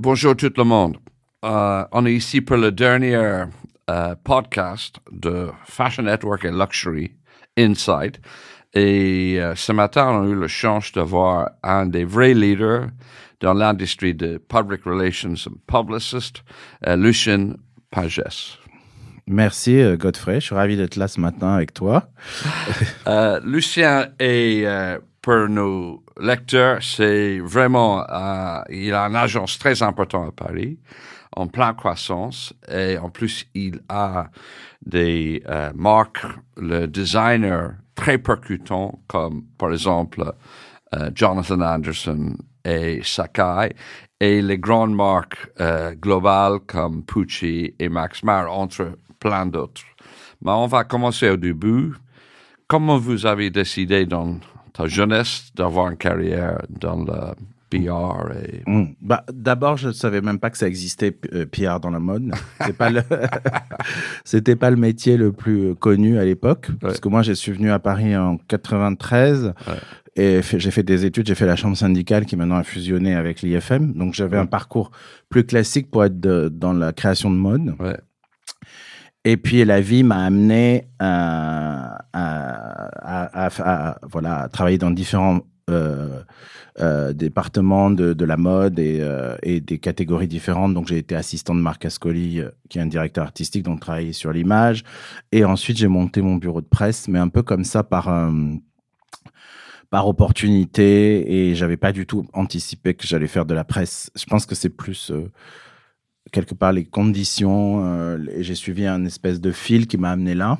Bonjour tout le monde. Euh, on est ici pour le dernier euh, podcast de Fashion Network et Luxury Inside. Et euh, ce matin, on a eu la chance de voir un des vrais leaders dans l'industrie de public relations and publicist, Lucien Pages. Merci Godfrey, je suis ravi d'être là ce matin avec toi. Lucien est, pour nos lecteurs, c'est vraiment, euh, il a une agence très importante à Paris, en pleine croissance, et en plus, il a des euh, marques, le designer très percutant, comme par exemple euh, Jonathan Anderson et Sakai, et les grandes marques globales comme Pucci et Max Mara, entre plein d'autres. Mais on va commencer au début. Comment vous avez décidé dans ta jeunesse d'avoir une carrière dans le PR et... Mm. Bah, D'abord, je ne savais même pas que ça existait, euh, PR dans la mode. C'est pas le... C'était pas le métier le plus connu à l'époque. Parce que moi, je suis venu à Paris en 93 Ouais. et j'ai fait des études. J'ai fait la chambre syndicale qui maintenant a fusionné avec l'IFM. Donc, j'avais un parcours plus classique pour être de- dans la création de mode. Et puis la vie m'a amené à, à, voilà, travailler dans différents euh, euh, départements de, la mode et, euh, des catégories différentes. Donc j'ai été assistant de Marc Ascoli, euh, qui est un directeur artistique, donc travaillé sur l'image. Et ensuite j'ai monté mon bureau de presse, mais un peu comme ça par euh, par opportunité et j'avais pas du tout anticipé que j'allais faire de la presse. Je pense que c'est plus euh, quelque part les conditions euh, et j'ai suivi un espèce de fil qui m'a amené là.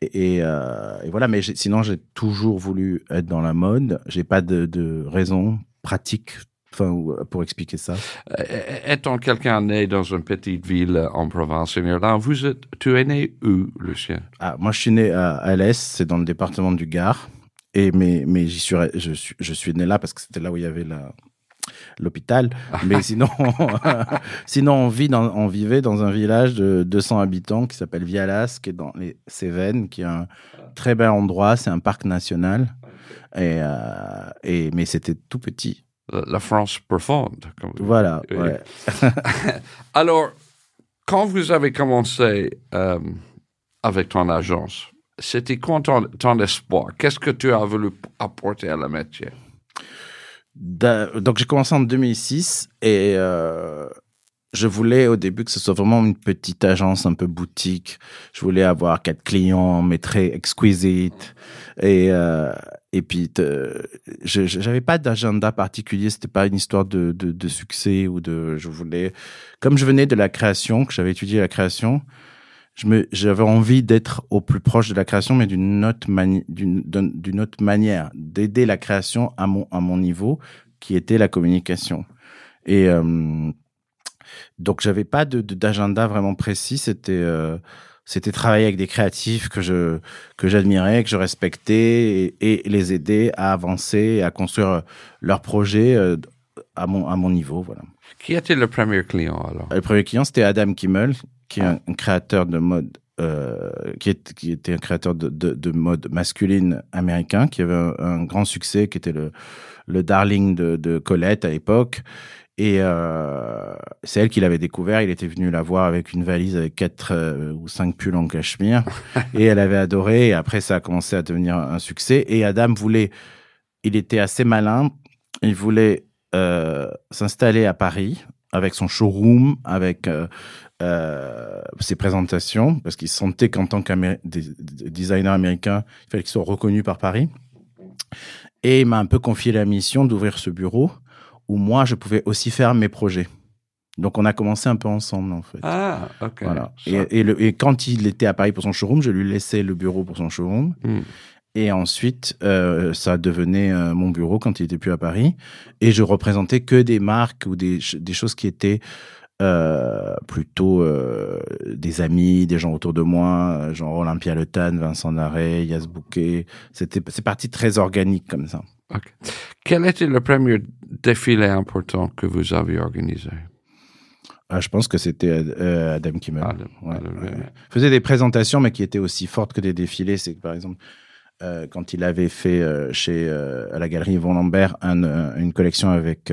Et, et, euh, et voilà, mais sinon j'ai toujours voulu être dans la mode. J'ai pas de, de raison pratique enfin, pour expliquer ça. Euh, Étant quelqu'un né dans une petite ville en province en vous êtes, tu es né où, Lucien? Ah, moi, je suis né à Alès, c'est dans le département du Gard. Et mais mais j'y suis, je je suis né là parce que c'était là où il y avait la l'hôpital. Mais sinon sinon on vit dans on vivait dans un village de 200 habitants qui s'appelle Vialas, qui est dans les Cévennes, qui est un très bel endroit. C'est un parc national. Et, euh, et mais c'était tout petit. La, la France profonde. comme Voilà. Oui. ouais. Alors, quand vous avez commencé euh, avec ton agence, c'était quoi ton, ton espoir? Qu'est-ce que tu as voulu apporter à la métier? Donc j'ai commencé en 2006 et euh, je voulais au début que ce soit vraiment une petite agence un peu boutique. Je voulais avoir quatre clients, mais très exquisite. Et, euh, et puis, te- je j'avais pas d'agenda particulier. C'était pas une histoire de, de, de succès ou de. Je voulais, comme je venais de la création, que j'avais étudié la création, j'avais envie d'être au plus proche de la création, mais d'une autre, mani- d'une, d'un- d'une autre manière, d'aider la création à mon, à mon niveau, qui était la communication. Et euh, donc, j'avais pas de, de- d'agenda vraiment précis. C'était, euh, c'était travailler avec des créatifs que je, que j'admirais, que je respectais, et, et les aider à avancer, à construire leurs projets euh, à mon, à mon niveau. Voilà. Qui était le premier client alors? Le premier client, c'était Adam Kimmel, qui est un, un créateur de mode, euh, qui, est, qui était un créateur de, de, de mode masculine américain, qui avait un, un grand succès, qui était le, le darling de, de Colette à l'époque. Et euh, c'est elle qui l'avait découvert. Il était venu la voir avec une valise avec quatre euh, ou cinq pulls en cachemire. et elle avait adoré. Et après, ça a commencé à devenir un succès. Et Adam voulait, il était assez malin. Il voulait s'installer à Paris avec son showroom, avec euh, euh, ses présentations, parce qu'il sentait qu'en tant que designer américain, il fallait qu'il soit reconnu par Paris. Et il m'a un peu confié la mission d'ouvrir ce bureau où moi, je pouvais aussi faire mes projets. Donc, on a commencé un peu ensemble, en fait. Ah, ok. Voilà. Et, et, le, et quand il était à Paris pour son showroom, je lui laissais le bureau pour son showroom. Hmm. Et ensuite, euh, ça devenait euh, mon bureau quand il était plus à Paris. Et je représentais que des marques ou des, des choses qui étaient euh, plutôt euh, des amis, des gens autour de moi, euh, genre Olympia Le Tan, Vincent Daré, Yas Bouquet. C'était, c'est parti très organique comme ça. Ok. Quel était le premier défilé important que vous avez organisé? Ah, je pense que c'était euh, Adam Kimmel. Adam, Ouais, Adam, ouais. ouais. faisait des présentations, mais qui étaient aussi fortes que des défilés. C'est que, par exemple, euh, quand il avait fait euh, chez à la galerie Yvon Lambert un, une collection avec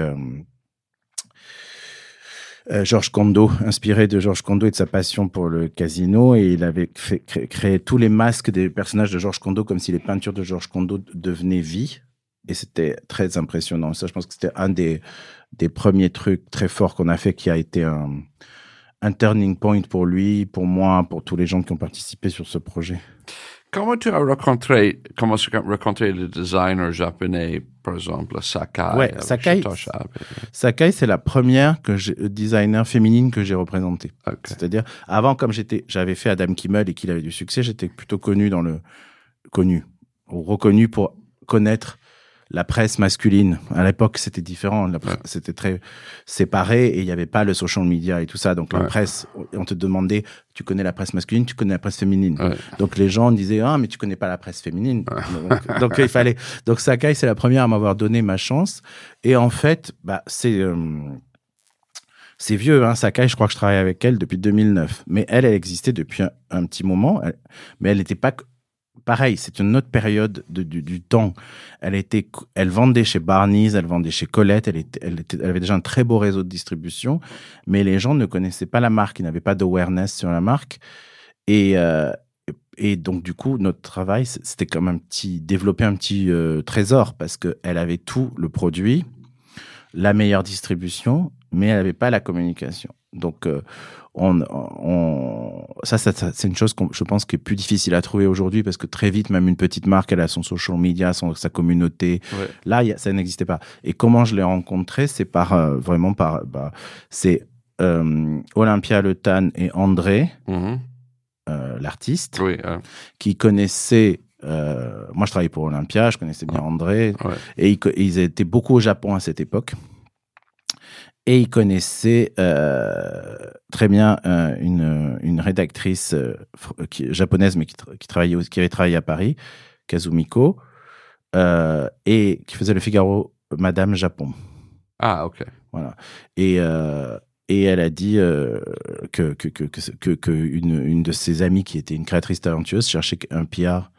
euh, Georges Kondo, inspiré de Georges Kondo et de sa passion pour le casino, et il avait fait- cré- créé tous les masques des personnages de Georges Kondo comme si les peintures de Georges Kondo devenaient vie. Et c'était très impressionnant. Ça, je pense que c'était un des, des premiers trucs très forts qu'on a fait qui a été un, un turning point pour lui, pour moi, pour tous les gens qui ont participé sur ce projet. Comment tu as rencontré, comment tu as rencontré le designer japonais, par exemple, Sakai? Ouais, avec Sakai. Sakai, c'est la première que j'ai- designer féminine que j'ai représentée. Ok. C'est-à-dire, avant, comme j'étais, j'avais fait Adam Kimmel et qu'il avait du succès, j'étais plutôt connu dans le, connu, ou reconnu pour connaître la presse masculine. À l'époque, c'était différent. La pre- Ouais. C'était très séparé et il n'y avait pas le social media et tout ça. Donc, la presse, on te demandait, tu connais la presse masculine, tu connais la presse féminine. Ouais. Donc, les gens disaient, ah, mais tu connais pas la presse féminine. Donc, donc, il fallait, donc Sakai, c'est la première à m'avoir donné ma chance. Et en fait, bah, c'est, euh, c'est vieux, hein, Sakai, je crois que je travaille avec elle depuis 2009. Mais elle, elle existait depuis un, un petit moment, elle- mais elle n'était pas... Pareil, c'est une autre période de- du, temps. Elle était, elle vendait chez Barney's, elle vendait chez Colette, elle, avait déjà un très beau réseau de distribution, mais les gens ne connaissaient pas la marque, ils n'avaient pas d'awareness sur la marque. Et, euh, donc, du coup, notre travail, c'était comme un petit, développer un petit euh, trésor parce qu'elle avait tout le produit, la meilleure distribution, mais elle n'avait pas la communication. Donc, euh, on, on, ça, ça, ça, c'est une chose qu'on, je pense, qui est plus difficile à trouver aujourd'hui parce que très vite, même une petite marque, elle a son social media, son, sa communauté. Ouais. Là, il y a- ça n'existait pas. Et comment je l'ai rencontré, c'est par euh, vraiment par, bah, c'est euh, Olympia Le Tan et André, Mhm. l'artiste, Oui, qui connaissaient. euh, moi, je travaillais pour Olympia, je connaissais bien André, ouais. et ils étaient beaucoup au Japon à cette époque. Et ils connaissaient euh, très bien euh, une, une rédactrice euh, qui, japonaise, mais qui, tra- qui, travaillait, qui avait travaillé à Paris, Kazumiko, et qui faisait le Figaro Madame Japon. Ah, ok. Voilà. Et, et elle a dit que, que, que, que, que- que une, une de ses amies, qui était une créatrice talentueuse, cherchait un PR.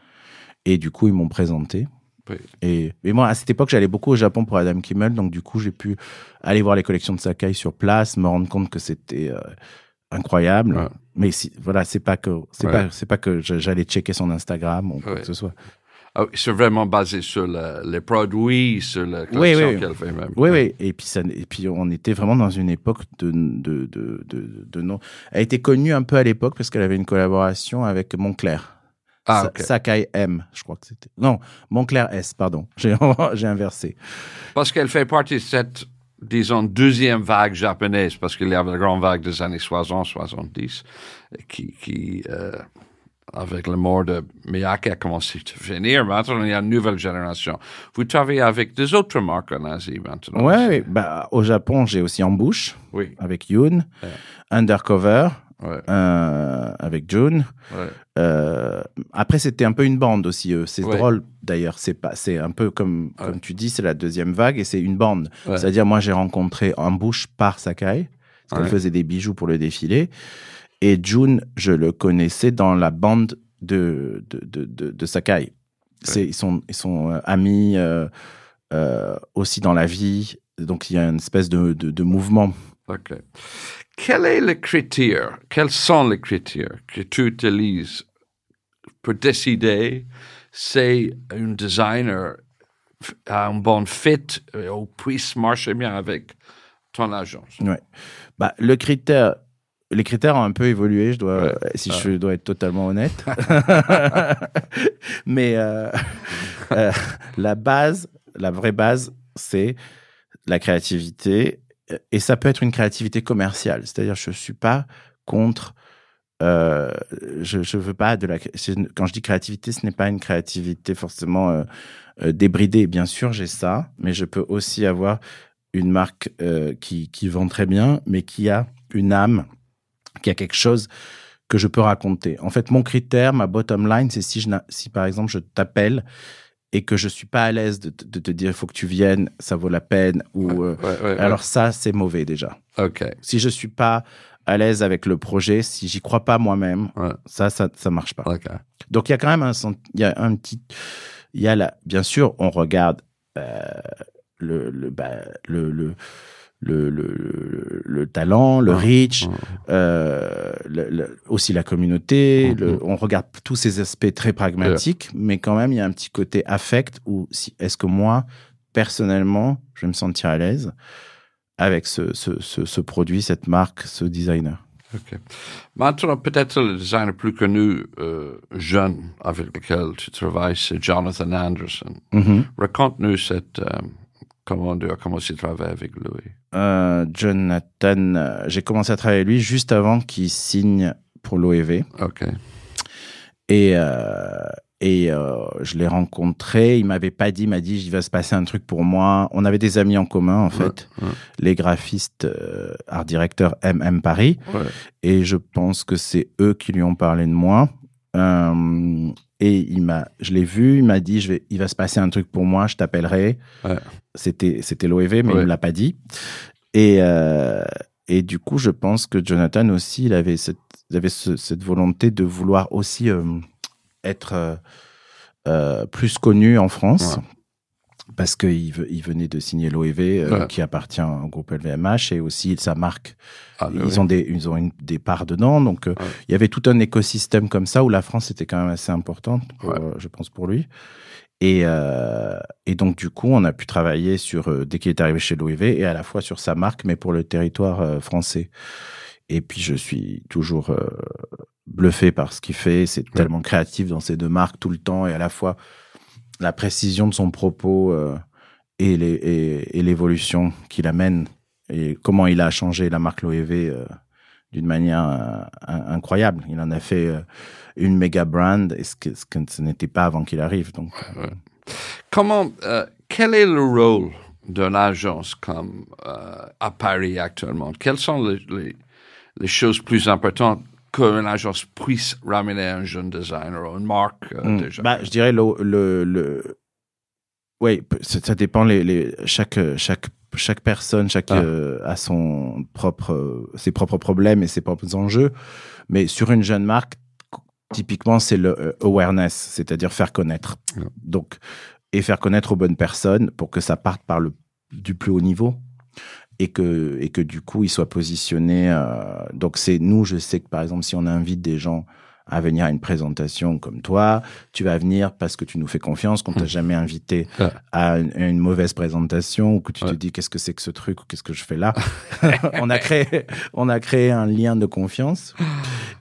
Et du coup, ils m'ont présenté. Oui. Et, mais moi, à cette époque, j'allais beaucoup au Japon pour Adam Kimmel. Donc, du coup, j'ai pu aller voir les collections de Sakai sur place, me rendre compte que c'était euh, incroyable. Ouais. Mais si, voilà, c'est pas que, c'est Ouais. pas, c'est pas que j'allais checker son Instagram ou quoi Ouais. que ce soit. Ah, c'est vraiment basé sur le- les produits, sur la Oui, collection oui. qu'elle fait même. Oui, oui. Et puis, ça, et puis, on était vraiment dans une époque de, de, de, de, de non. Elle était connue un peu à l'époque parce qu'elle avait une collaboration avec Montclair. Ah. Sakai M, je crois que c'était. Non, Montclair S, pardon. J'ai, j'ai inversé. Parce qu'elle fait partie de cette, disons, deuxième vague japonaise, parce qu'il y avait la grande vague des années 60-70, qui, qui euh, avec la mort de Miyake, a commencé à venir. Maintenant, il y a une nouvelle génération. Vous travaillez avec des autres marques en Asie maintenant. Ouais. bah, au Japon, j'ai aussi Embouche Oui, avec Yoon, Ouais. Undercover ouais, euh, avec June. ouais. Euh, après, c'était un peu une bande aussi. eux. C'est Ouais. drôle d'ailleurs. C'est pas, c'est un peu comme, comme tu dis, c'est la deuxième vague et c'est une bande. C'est-à-dire, moi, j'ai rencontré Embouche par Sakai, parce qu'elle faisait des bijoux pour le défilé. Et June, je le connaissais dans la bande de, de, de, de, de Sakai. C'est, ils sont, ils sont euh, amis euh, euh, aussi dans la vie. Donc, il y a une espèce de, de, de mouvement. OK. Quel est le critère, quels sont les critères que tu utilises pour décider si un designer a un bon fit euh, ou puisse marcher bien avec ton agence? Ouais. Bah, le critère, les critères ont un peu évolué, je dois, Ouais. si je dois être totalement honnête. Mais euh, euh, la base, la vraie base, c'est la créativité. Et ça peut être une créativité commerciale. C'est-à-dire, je suis pas contre. euh, je, je veux pas de la. Quand je dis créativité, ce n'est pas une créativité forcément euh, euh, débridée. Bien sûr, j'ai ça, mais je peux aussi avoir une marque qui, qui vend très bien, mais qui a une âme, qui a quelque chose que je peux raconter. En fait, mon critère, ma bottom line, c'est si, si par exemple je t'appelle et que je suis pas à l'aise de, te- dire il faut que tu viennes, ça vaut la peine, ou euh, Ouais, ouais, ouais. alors ça c'est mauvais déjà. OK. Si je suis pas à l'aise avec le projet, si j'y crois pas moi-même, ça, ça, ça marche pas. OK. Donc il y a quand même un, il y a un petit, il y a la, bien sûr, on regarde euh, le, le, bah, le, le, le, le, le, talent, le reach, euh, aussi la communauté. Le, on regarde tous ces aspects très pragmatiques, mais quand même, il y a un petit côté affect où si, est-ce que moi, personnellement, je vais me sentir à l'aise avec ce, ce, ce, ce produit, cette marque, ce designer? Ok. Maintenant, peut-être le designer plus connu, euh, jeune, avec lequel tu travailles, c'est Jonathan Anderson. Mhm. Raconte-nous cette, euh, comment tu as commencé à travailler avec lui. Euh, Jonathan, euh, j'ai commencé à travailler avec lui juste avant qu'il signe pour l'OEV. OK. Et, euh, et euh, je l'ai rencontré. Il m'avait pas dit, il m'a dit, il va se passer un truc pour moi. On avait des amis en commun, en fait, ouais. les graphistes, euh, art directeur MM Paris. Ouais. Et je pense que c'est eux qui lui ont parlé de moi. Et il m'a, je l'ai vu, il m'a dit, je vais, il va se passer un truc pour moi, je t'appellerai. Ouais. C'était, c'était l'OEV, mais Ouais. il me l'a pas dit. Et, euh, et du coup, je pense que Jonathan aussi, il avait cette, il avait ce- cette volonté de vouloir aussi euh, être euh, euh, plus connu en France. Ouais. Parce qu'il il venait de signer l'OEV, euh, qui appartient au groupe LVMH, et aussi sa marque Ah, oui. ils ont des ils ont une, des parts dedans donc euh, Ouais. il y avait tout un écosystème comme ça où la France était quand même assez importante pour, Ouais. euh, je pense pour lui et et donc du coup on a pu travailler sur dès qu'il est arrivé chez l'OEV et à la fois sur sa marque mais pour le territoire français et puis je suis toujours bluffé par ce qu'il fait c'est tellement créatif dans ces deux marques tout le temps et à la fois la précision de son propos euh, et l'évolution qu'il amène et comment il a changé la marque Loewe euh, d'une manière euh, in- incroyable. Il en a fait une méga brand, et ce que ce, n'était pas avant qu'il arrive. Donc, Comment, quel est le rôle d'une agence comme à Paris actuellement? Quelles sont les, les choses plus importantes qu'une agence puisse ramener un jeune designer ou une marque euh, hmm, déjà bah, je dirais le, le, le oui, ça, ça dépend. Les, les chaque chaque chaque personne, chaque Ah. euh, a son propre euh, ses propres problèmes et ses propres enjeux. Mais sur une jeune marque, typiquement, c'est le euh, awareness, c'est-à-dire faire connaître. Donc, et faire connaître aux bonnes personnes pour que ça parte par le du plus haut niveau et que et que du coup, il soit positionné. euh, donc, c'est nous. Je sais que par exemple, si on invite des gens à venir à une présentation comme toi, tu vas venir parce que tu nous fais confiance, qu'on t'a jamais invité Ouais. à une, mauvaise présentation ou que tu te dis qu'est-ce que c'est que ce truc ou qu'est-ce que je fais là. on a créé, on a créé un lien de confiance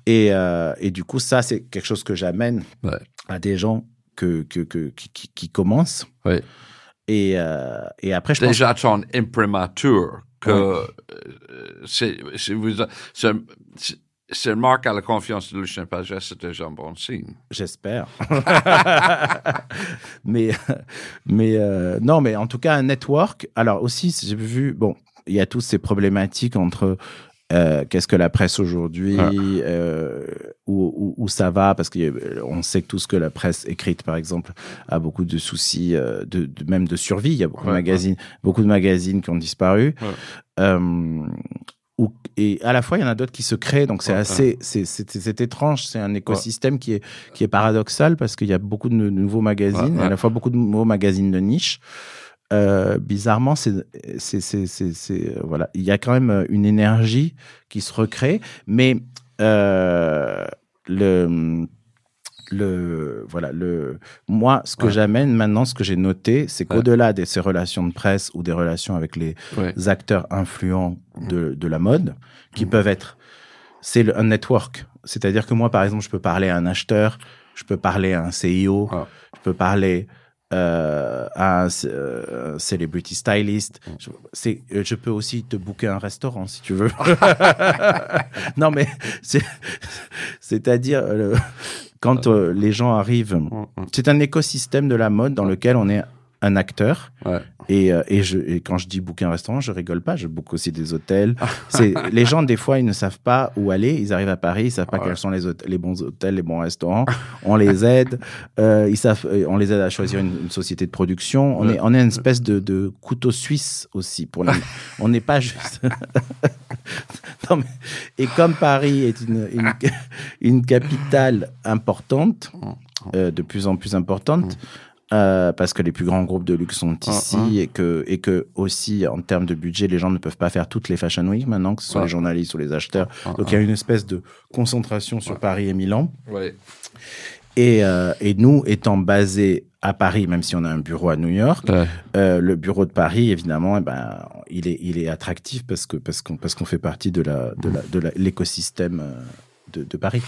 et, euh, et du coup ça c'est quelque chose que j'amène Ouais. à des gens que, que, que qui, qui, qui commencent et, euh, et après je pense Déjà imprimatur, que euh, c'est c'est une marque à la confiance de Lucien Pagès, c'est déjà un bon signe. J'espère. mais mais euh, non, mais en tout cas un network. Alors aussi, j'ai vu bon, il y a toutes ces problématiques entre euh, qu'est-ce que la presse aujourd'hui, Ah. euh, où, où, où ça va, parce qu'on sait que tout ce que la presse écrite, par exemple, a beaucoup de soucis, euh, de, de- même de survie. Il y a beaucoup de Ouais, magazines, beaucoup de magazines qui ont disparu. Ouais. Euh, ou- et à la fois, il y en a d'autres qui se créent, donc c'est assez, c'est, c'est, c'est étrange. C'est un écosystème qui est qui est paradoxal parce qu'il y a beaucoup de nou- nouveaux magazines, à la fois beaucoup de nouveaux magazines de niche. Euh, bizarrement, c'est, c'est, c'est, c'est, c'est- euh, voilà, il y a quand même euh, une énergie qui se recrée, mais euh, le le voilà le moi ce que Ouais. j'amène maintenant ce que j'ai noté c'est Ouais. qu'au-delà de ces relations de presse ou des relations avec les Ouais. acteurs influents de, de la mode qui Mhm. peuvent être c'est un network c'est-à-dire que moi par exemple je peux parler à un acheteur je peux parler à un CIO Ah. je peux parler euh, un, euh, un celebrity stylist. Je, c'est euh, je peux aussi te booker un restaurant si tu veux. Non mais c'est c'est-à-dire euh, quand euh, les gens arrivent Mm, mm. c'est un écosystème de la mode dans lequel on est un acteur Ouais. et, euh, et, je, et quand je dis booker un restaurant, je rigole pas, je book aussi des hôtels. C'est les gens des fois ils ne savent pas où aller, ils arrivent à Paris, ils savent pas Ouais. quels sont les, les bons hôtels, les bons restaurants. On les aide, euh, ils savent, euh, on les aide à choisir une, une société de production. On Ouais. est on est une espèce de, de couteau suisse aussi pour les. on n'est pas juste. non, mais, et comme Paris est une, une, une capitale importante, euh, de plus en plus importante, euh, parce que les plus grands groupes de luxe sont Ah, ici ah. et que et que aussi en termes de budget, les gens ne peuvent pas faire toutes les fashion week maintenant, que ce soit Ouais. les journalistes ou les acheteurs. Ah, Donc il y a une espèce de concentration sur Paris et Milan. Oui. Et, euh, et nous, étant basés à Paris, même si on a un bureau à New York, Ouais. euh, le bureau de Paris, évidemment, eh ben, il est, il est attractif parce que parce qu'on parce qu'on fait partie de la de la de la- l'écosystème de, de Paris.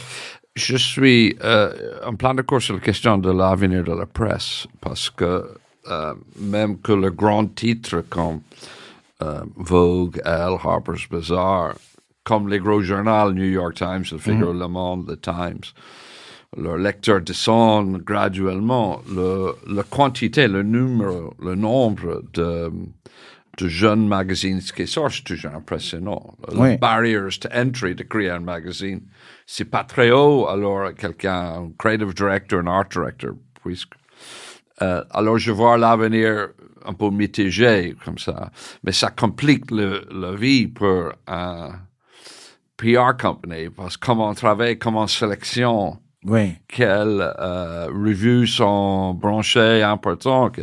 Je suis euh, en plein d'accord sur la question de l'avenir de la presse parce que euh, même que le grand titre comme euh, Vogue, Elle, Harper's Bazaar, comme les gros journaux, New York Times, Le Figaro, Le Monde, The Times, leurs lecteurs descendent graduellement. Le, la quantité, le numéro, le nombre de, de jeunes magazines qui sortent, c'est toujours impressionnant. Le Oui. barriers to entry de créer un magazine, c'est pas très haut. Alors, quelqu'un, un creative director, un art director, puisque euh, alors, je vois l'avenir un peu mitigé comme ça, mais ça complique le, la vie pour un PR company parce que comment on travaille, comment on sélection, Oui. quelles euh, revues sont branchées, importantes,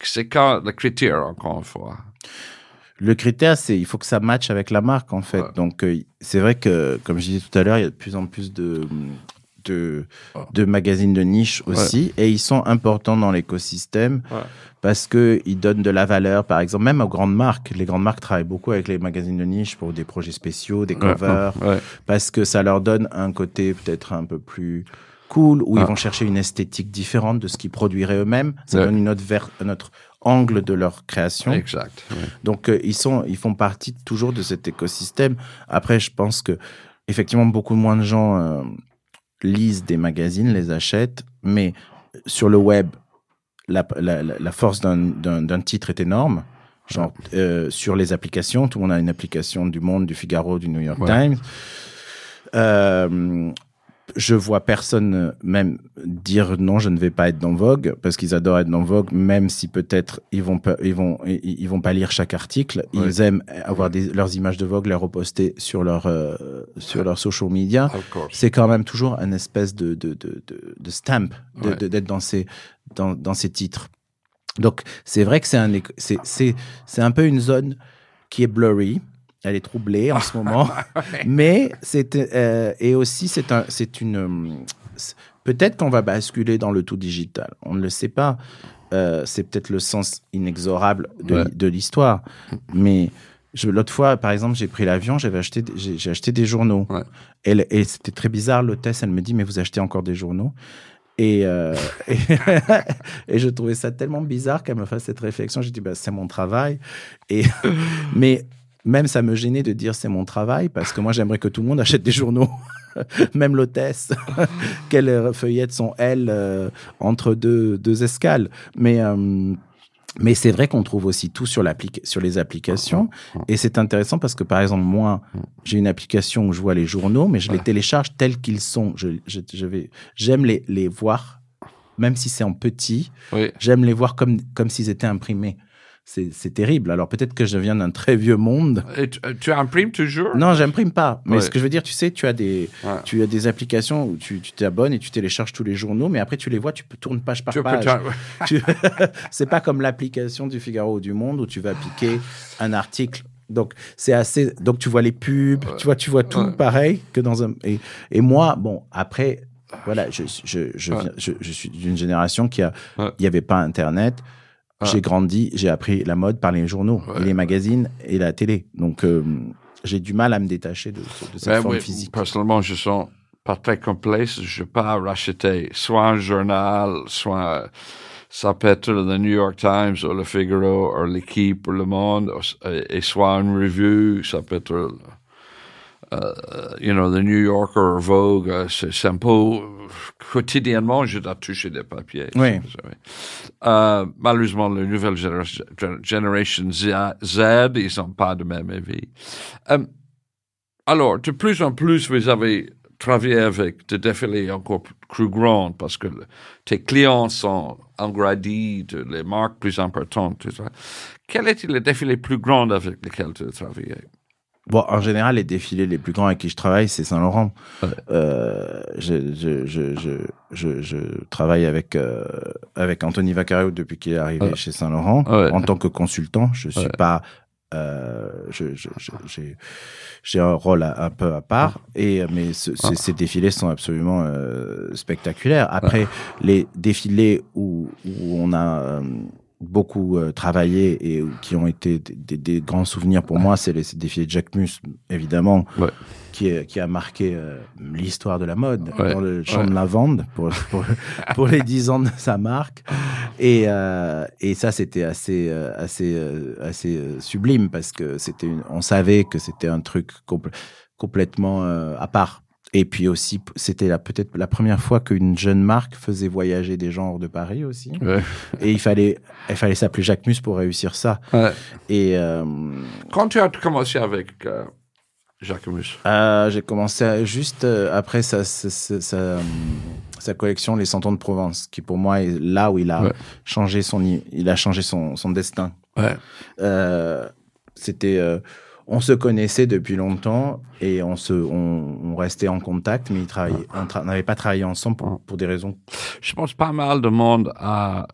c'est quand le critère, encore une fois. Le critère, c'est il faut que ça matche avec la marque en fait. Ouais. Donc euh, c'est vrai que comme je disais tout à l'heure, il y a de plus en plus de de, de magazines de niche aussi et ils sont importants dans l'écosystème parce que ils donnent de la valeur par exemple même aux grandes marques. Les grandes marques travaillent beaucoup avec les magazines de niche pour des projets spéciaux, des covers parce que ça leur donne un côté peut-être un peu plus cool où Ah. ils vont chercher une esthétique différente de ce qu'ils produiraient eux-mêmes. Ça Ouais. donne une autre ver- un autre angle de leur création. Exact. Donc euh, ils sont, ils font partie toujours de cet écosystème. Après, je pense que effectivement beaucoup moins de gens euh, lisent des magazines, les achètent, mais sur le web, la, la, la- la force d'un- titre est énorme. Genre euh, sur les applications, tout le monde a une application du Monde, du Figaro, du New York Ouais. Times. Je vois personne euh, même dire non, je ne vais pas être dans Vogue parce qu'ils adorent être dans Vogue, même si peut-être ils vont pas, ils vont, ils, vont pas lire chaque article. Ouais. Ils aiment avoir des, leurs images de Vogue, les reposter sur leur euh, sur leur social media. C'est quand même toujours un espèce de de de, de, de stamp de- Ouais. de- d'être dans ces dans dans ces titres. Donc c'est vrai que c'est un c'est c'est un peu une zone qui est blurry. Elle est troublée en ce moment, mais c'est euh, et aussi c'est un c'est une euh, peut-être qu'on va basculer dans le tout digital. On ne le sait pas. Euh, c'est peut-être le sens inexorable de, Ouais. de l'histoire, mais l'autre fois, par exemple, j'ai pris l'avion, j'avais acheté j'ai acheté des journaux. Ouais. Et c'était très bizarre. L'hôtesse, elle me dit mais vous achetez encore des journaux? Et, euh, et, et je trouvais ça tellement bizarre qu'elle me fasse cette réflexion. J'ai dit, bah, c'est mon travail. Et, mais même ça me gênait de dire c'est mon travail parce que moi, j'aimerais que tout le monde achète des journaux. même l'hôtesse, qu'elle feuillette son L euh, entre deux, deux escales. Mais, euh, mais c'est vrai qu'on trouve aussi tout sur, sur les applications. Et c'est intéressant parce que, par exemple, moi, j'ai une application où je vois les journaux, mais je les télécharge tels qu'ils sont. Je, je, je vais, j'aime les, les voir, même si c'est en petit. Oui. J'aime les voir comme, comme s'ils étaient imprimés. C'est, terrible. Alors peut-être que je viens d'un très vieux monde. Et tu, tu imprimes toujours? Non, j'imprime pas. Mais Ouais. ce que je veux dire, tu sais, tu as des, Ouais. tu as des applications où tu, t'abonnes et tu télécharges tous les journaux, mais après tu les vois, tu peux tourner page par Tu page. tu- c'est pas comme l'application du Figaro ou du Monde où tu vas piquer un article. Donc c'est assez. Donc tu vois les pubs, tu vois, tu vois tout Ouais. pareil que dans un. Et, et moi, bon, après, voilà, je, je, je, Ouais. viens- je, je suis d'une génération qui a, il n'y avait pas Internet. Ouais. J'ai grandi, j'ai appris la mode par les journaux, Ouais. et les magazines et la télé. Donc euh, j'ai du mal à me détacher de, de cette Ben forme oui, physique. Personnellement, je sens pas très complexe. Je peux pas racheter soit un journal, soit ça peut être le New York Times ou le Figaro ou l'équipe ou le Monde, et soit une revue, ça peut être, euh, you know, the New Yorker Vogue. euh, C'est peu quotidiennement, je dois toucher des papiers. Oui. Euh, malheureusement, la nouvelle génération, Z, Z, ils n'ont pas de même avis. Euh, alors, de plus en plus, vous avez travaillé avec des défilés encore plus grands parce que le- tes clients sont engradis de les marques plus importantes. Tout ça. Quel était le défilé plus grand avec lequel tu as travaillé? Bon, en général, les défilés les plus grands avec qui je travaille, c'est Saint-Laurent. Ouais. Euh, je, je, je, je, je, je travaille avec, euh, avec Anthony Vaccario depuis qu'il est arrivé Ouais. chez Saint-Laurent Ouais. en tant que consultant. Je suis pas. Euh, j'ai, un rôle à- un peu à part et mais ce- ces, ces défilés sont absolument spectaculaires. Après les défilés où, où on a beaucoup euh, travaillé et qui ont été des, grands souvenirs pour moi, c'est les défilés de Jacques Mus, évidemment, Ouais. qui, est- qui a marqué euh, l'histoire de la mode Ouais. dans le champ Ouais. de lavande pour, pour, pour les 10 ans de sa marque. Et, euh, et ça, c'était assez, assez, assez sublime parce que c'était on savait que c'était un truc compl- complètement à part. Et puis aussi, c'était la- peut-être la première fois qu'une jeune marque faisait voyager des gens hors de Paris aussi. Ouais. Et il fallait, il fallait s'appeler Jacques Mus pour réussir ça. Ouais. Et euh, Quand tu as commencé avec euh, Jacques Mus, euh, j'ai commencé à- juste euh, après sa, sa, sa, sa, sa collection Les Cent ans de Provence, qui pour moi est là où il a Ouais. changé son, il a changé son, son destin. ouais. Euh, c'était, euh, on se connaissait depuis longtemps et on se, on, on restait en contact, mais travaillait, on n'avait pas travaillé ensemble pour, pour des raisons. je pense pas mal de monde a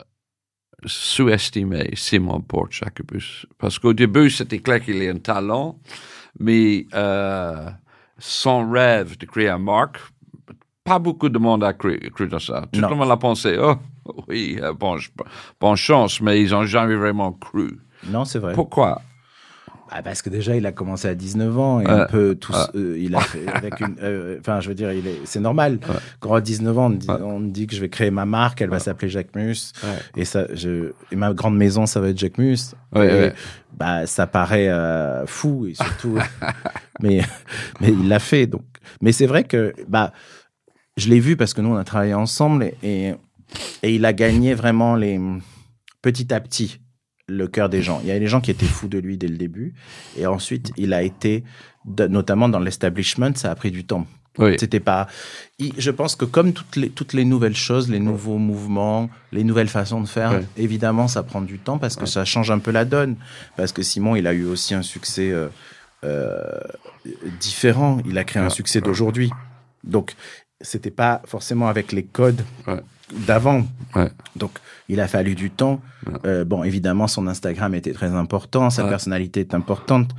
sous-estimé Simon Porte Jacques Mus. Parce qu'au début, c'était clair qu'il ait un talent, mais euh, son rêve de créer une marque, pas beaucoup de monde a cru, cru dans ça. Tout Non. le monde a pensé, oh, oui, euh, bon, bonne chance, mais ils n'ont jamais vraiment cru. Non, c'est vrai. Pourquoi? Ah, parce que déjà, il a commencé à 19 ans et Ouais. un peu. Ouais. euh, il a fait avec une. euh, Enfin, je veux dire, il est. C'est normal. Quand à 19 ans, on, dit, Ouais. on me dit que je vais créer ma marque, elle va s'appeler Jacques Mus. Ouais. Et ça, je. Et ma grande maison, ça va être Jacques Mus. Ouais, Et, ouais. Bah, ça paraît euh, fou et surtout. mais, mais il l'a fait. Donc. Mais c'est vrai que bah, je l'ai vu parce que nous, on a travaillé ensemble et, et, et il a gagné vraiment les petit à petit le cœur des gens. Il y avait des gens qui étaient fous de lui dès le début et ensuite il a été de- notamment dans l'establishment, ça a pris du temps. Oui. C'était pas. il- je pense que comme toutes les toutes les nouvelles choses, les nouveaux mouvements, les nouvelles façons de faire, Ouais. évidemment, ça prend du temps parce que ça change un peu la donne. Parce que Simon, il a eu aussi un succès euh, euh, différent. Il a créé un succès d'aujourd'hui. Donc, c'était pas forcément avec les codes Ouais. d'avant. Ouais. Donc, il a fallu du temps. Euh, bon, évidemment, son Instagram était très important, sa personnalité est importante,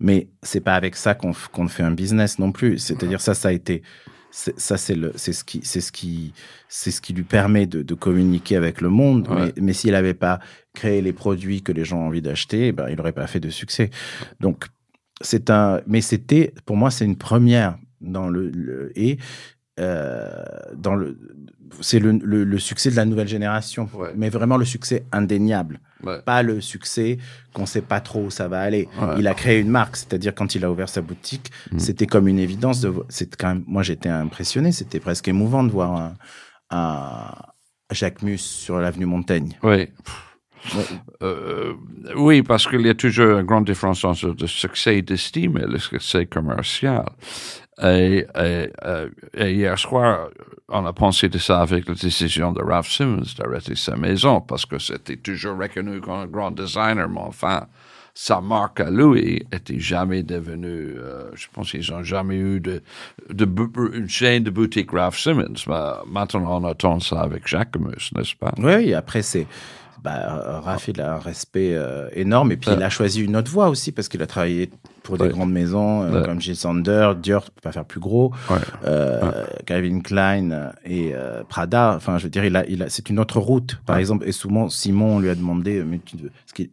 mais c'est pas avec ça qu'on qu'on fait un business non plus. C'est-à-dire ça, ça a été, ça c'est le, c'est ce qui, c'est ce qui, c'est ce qui lui permet de, de communiquer avec le monde. Ouais. Mais, mais s'il avait pas créé les produits que les gens ont envie d'acheter, ben il aurait pas fait de succès. Donc c'est un, mais c'était, pour moi, c'est une première dans le, le- et dans le, c'est le, le, le succès de la nouvelle génération, Ouais. mais vraiment le succès indéniable, Ouais. pas le succès qu'on sait pas trop où ça va aller. Ouais. Il a créé une marque, c'est-à-dire quand il a ouvert sa boutique, Mm. c'était comme une évidence de, c'est quand même, moi j'étais impressionné, c'était presque émouvant de voir un, un Jacques Mus sur l'avenue Montaigne. Oui. Euh, oui, parce qu'il y a toujours une grande différence entre le succès d'estime et le succès commercial. Et, et, euh, et hier soir, on a pensé de ça avec la décision de Ralph Simmons d'arrêter sa maison, parce que c'était toujours reconnu comme un grand designer, mais enfin, sa marque à lui était jamais devenue, euh, je pense qu'ils n'ont jamais eu de, une chaîne de boutique Ralph Simmons. Mais maintenant, on attend ça avec Jacquemus, n'est-ce pas? Oui, après, c'est. Bah, Raph, il a un respect euh, énorme. Et puis, Ouais. il a choisi une autre voie aussi, parce qu'il a travaillé pour des grandes maisons, euh, comme Gilles Sander, Dior, tu peux pas faire plus gros, euh, Calvin Klein et euh, Prada. Enfin, je veux dire, il a, il a, c'est une autre route. Par exemple, et souvent, Simon lui a demandé, mais tu,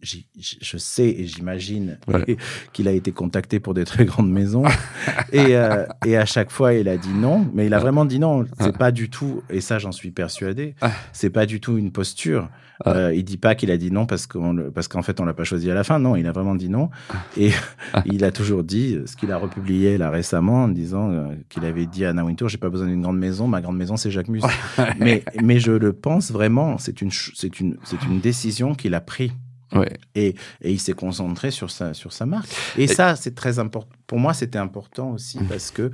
j'y- je sais et j'imagine qu'il a été contacté pour des très grandes maisons. et, euh, et à chaque fois, il a dit non. Mais il a vraiment dit non. C'est pas du tout, et ça, j'en suis persuadé, c'est pas du tout une posture. Euh, il dit pas qu'il a dit non parce qu'on le- parce qu'en fait on l'a pas choisi à la fin. Non, il a vraiment dit non. Et il a toujours dit euh, ce qu'il a republié là récemment en disant euh, qu'il avait dit à Anna Wintour j'ai pas besoin d'une grande maison, ma grande maison c'est Jacques Mus. mais mais je le pense vraiment. C'est une c'est une c'est une décision qu'il a prise Oui. et, et il s'est concentré sur sa, sur sa marque. Et, ça, c'est très important. Pour moi, c'était important aussi Mm. parce que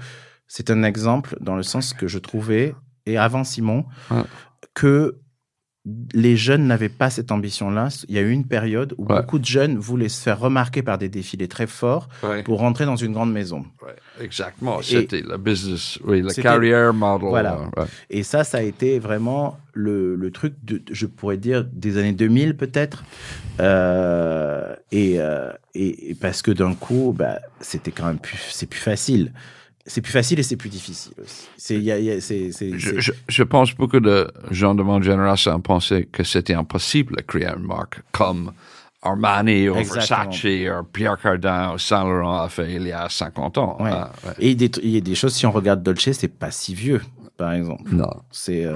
c'est un exemple dans le sens que je trouvais, et avant Simon, Ouais. que les jeunes n'avaient pas cette ambition-là. Il y a eu une période où Ouais. beaucoup de jeunes voulaient se faire remarquer par des défilés très forts Ouais. pour rentrer dans une grande maison. Ouais, exactement. C'était le business, oui, le carrière model. Voilà. euh. Et ça, ça a été vraiment le, le truc, de, je pourrais dire, des années 2000 peut-être. Euh, et, euh, et, et parce que d'un coup, bah, c'était quand même plus, c'est plus facile. C'est plus facile et c'est plus difficile aussi. Y a- y a- Je, je, je pense beaucoup de gens de mon génération pensaient que c'était impossible de créer une marque comme Armani ou Exactement. Versace ou Pierre Cardin ou Saint Laurent a fait il y a 50 ans. Ouais. Ah, ouais. Et des- il y a des choses, si on regarde Dolce, c'est pas si vieux, par exemple. Non. C'est, euh,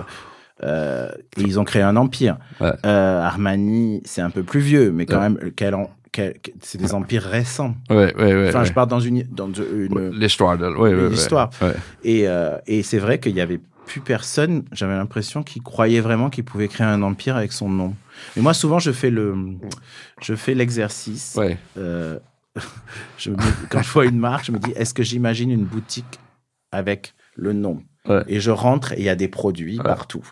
euh, ils ont créé un empire. Ouais. Euh, Armani, c'est un peu plus vieux, mais quand même, quel quel- c'est des empires récents. Enfin, je parle dans une, dans une, L'histoire. L'histoire. Et, euh, et c'est vrai qu'il y avait plus personne, j'avais l'impression, qui croyait vraiment qu'il pouvait créer un empire avec son nom. Mais moi, souvent, je fais le, je fais l'exercice. Euh, je me- quand je vois une marque, je me dis, est-ce que j'imagine une boutique avec le nom? Et je rentre et il y a des produits partout.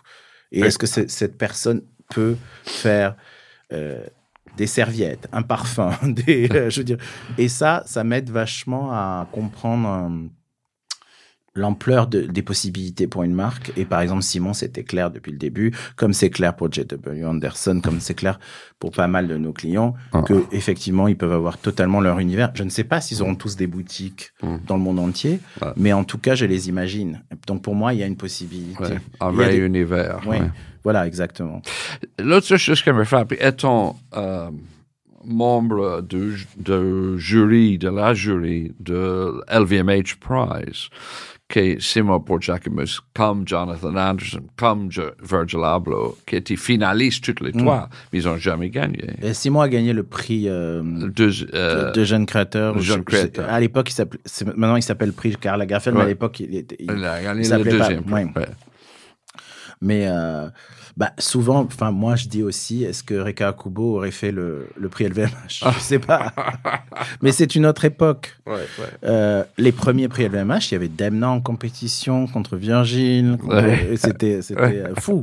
Et est-ce que cette personne peut faire euh, des serviettes, un parfum, des, euh, je veux dire. Et ça, ça m'aide vachement à comprendre euh, l'ampleur de- des possibilités pour une marque. Et par exemple, Simon, c'était clair depuis le début, comme c'est clair pour JW Anderson, comme c'est clair pour pas mal de nos clients, Ah. que effectivement, ils peuvent avoir totalement leur univers. Je ne sais pas s'ils auront tous des boutiques Mm. dans le monde entier, Ouais. mais en tout cas, je les imagine. Donc pour moi, il y a une possibilité. Ouais. Un vrai des- univers. Ouais. Voilà, exactement. L'autre chose qui me frappe, étant euh, membre de, de jury, de la jury de LVMH Prize, que Simon Porjakimus, comme Jonathan Anderson, comme Virgil Abloh, qui étaient finalistes toutes les trois, mais ils n'ont jamais gagné. Et Simon a gagné le prix euh, Deux, euh, de jeunes créateurs. de jeunes Je- je- créateurs. À l'époque, il s'appelait. c'est- Maintenant, il s'appelle prix Karl Lagerfeld, mais à l'époque, il il- il il le s'appelait pas-. Ouais. Mais euh, bah, souvent, enfin, moi, je dis aussi, est-ce que Reka Akubo aurait fait le, le prix LVMH Je sais pas. mais c'est une autre époque. Ouais, ouais. Euh, les premiers prix LVMH, il y avait Demna en compétition contre Virgin. Ouais. C'était euh, fou.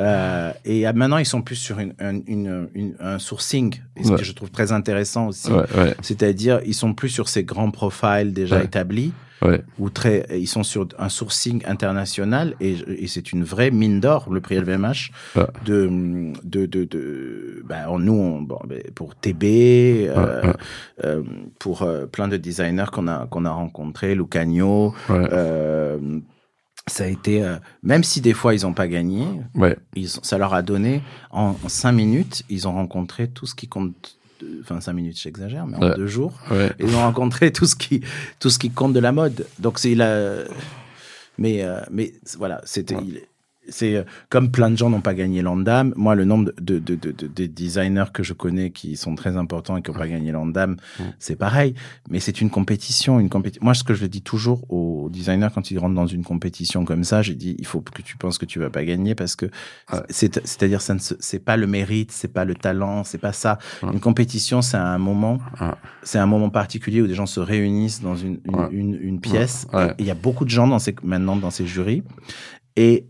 Euh, et euh, maintenant, ils sont plus sur une, un- une- une- un sourcing, et ce que je trouve très intéressant aussi. C'est-à-dire, ils sont plus sur ces grands profiles déjà établis, ouais. ou très, ils sont sur un sourcing international, et, et c'est une vraie mine d'or, le prix LVMH, Ouais. de, de, de, de ben, nous, on- bon, ben, pour TB, euh, Ouais, ouais. euh, pour euh, plein de designers qu'on a, qu'on a rencontrés, Lucagno, Ouais. ça a été, même si des fois ils n'ont pas gagné, ouais. ils, ça leur a donné, en, en cinq minutes, ils ont rencontré tout ce qui compte, enfin cinq minutes j'exagère, mais en Ouais. deux jours, ouais. ils ont rencontré tout ce qui, tout ce qui compte de la mode. Donc c'est la, mais euh, mais voilà, c'était, Ouais. C'est euh, comme plein de gens n'ont pas gagné l'Andam. Moi, le nombre de, de, de, de, de designers que je connais qui sont très importants et qui n'ont pas gagné l'Andam, Mm. c'est pareil. Mais c'est une compétition, une compétition. Moi, ce que je dis toujours aux designers quand ils rentrent dans une compétition comme ça, j'ai dit, il faut que tu penses que tu vas pas gagner parce que Ouais. c'est-à-dire, ça ne c'est pas le mérite, c'est pas le talent, c'est pas ça. Ouais. Une compétition, c'est un moment Ouais. c'est un moment particulier où des gens se réunissent dans une, une, Ouais. une, une pièce. Il y a beaucoup de gens dans ces, maintenant dans ces jurys. Et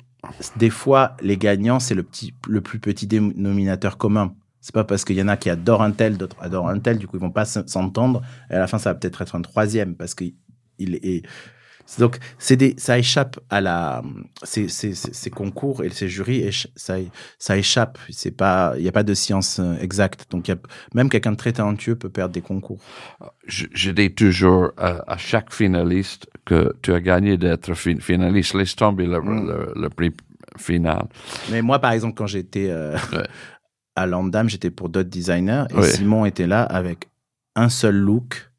des fois, les gagnants, c'est le, petit, le plus petit dénominateur commun. C'est pas parce qu'il y en a qui adorent un tel, d'autres adorent un tel, du coup, ils vont pas s'entendre. Et à la fin, ça va peut-être être un troisième parce qu'il il est. Donc, c'est des, ça échappe à la, ces, ces, ces, ces concours et ces jurys, ça, ça échappe. C'est pas, il n'y a pas de science euh, exacte. Donc, il y a, même quelqu'un de très talentueux peut perdre des concours. je, je dis toujours à, à chaque finaliste que tu as gagné d'être fin- finaliste. Laisse tomber le, Mm. le, le prix final. Mais moi, par exemple, quand j'étais euh, Ouais. à Landam, j'étais pour d'autres designers et. Simon était là avec un seul look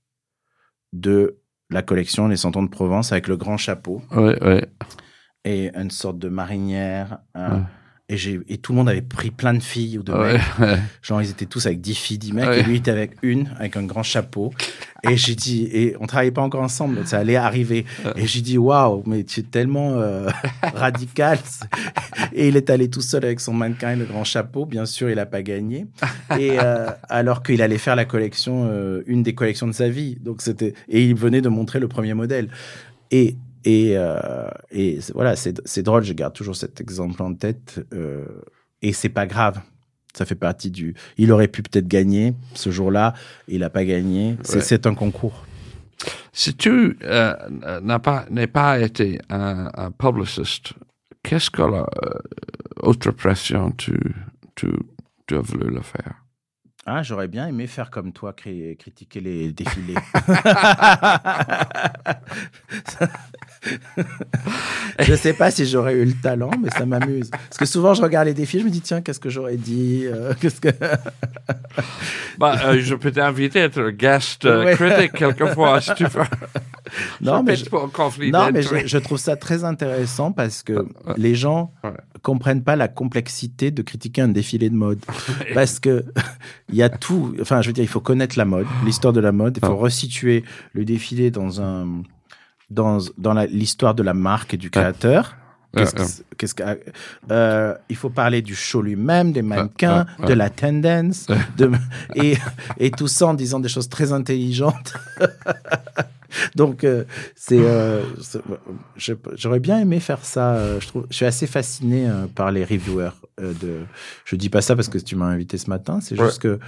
de la collection Les Santons de Provence avec le grand chapeau et une sorte de marinière. Ouais. Et, tout le monde avait pris plein de filles ou de Ouais, mecs. ouais. Genre, ils étaient tous avec 10 filles, 10 mecs. Ouais. Et lui, il était avec une, avec un grand chapeau. Et j'ai dit, et on travaillait pas encore ensemble, mais ça allait arriver. Et j'ai dit, waouh, mais tu es tellement euh, radical. Et il est allé tout seul avec son mannequin et le grand chapeau. Bien sûr, il a pas gagné. Et euh, alors qu'il allait faire la collection, euh, une des collections de sa vie. Donc c'était, et il venait de montrer le premier modèle. Et et, euh, et voilà, c'est drôle. Je garde toujours cet exemple en tête. Euh, et c'est pas grave. Ça fait partie du. Il aurait pu peut-être gagner ce jour-là, il n'a pas gagné. C'est Ouais. c'est un concours. Si tu euh, n'as pas, n'es pas été un, un publicist, qu'est-ce que la euh, pression tu, tu, tu as voulu le faire? Ah, j'aurais bien aimé faire comme toi, critiquer les défilés. je sais pas si j'aurais eu le talent, mais ça m'amuse. Parce que souvent, je regarde les défilés, je me dis, tiens, qu'est-ce que j'aurais dit euh, qu'est-ce que... Bah, euh, je peux t'inviter à être guest euh, Ouais. critique quelquefois si tu veux. Non, mais je- pas un conflit Non, mais d'intérêts. je, je trouve ça très intéressant parce que les gens Ouais. Comprennent pas la complexité de critiquer un défilé de mode. parce que il y a tout. Enfin, je veux dire, il faut connaître la mode, l'histoire de la mode. Il faut Ah. resituer le défilé dans un dans dans l'histoire de la marque et du créateur. Qu'est-ce que Ouais, c'est- qu'est-ce que- euh, il faut parler du show lui-même, des mannequins, de la tendance, de, et, et tout ça en disant des choses très intelligentes. Donc, euh, c'est, euh, je- j'aurais bien aimé faire ça. euh, Je, trouve, je suis assez fasciné euh, par les reviewers. euh, de, je dis pas ça parce que tu m'as invité ce matin. C'est Ouais. juste que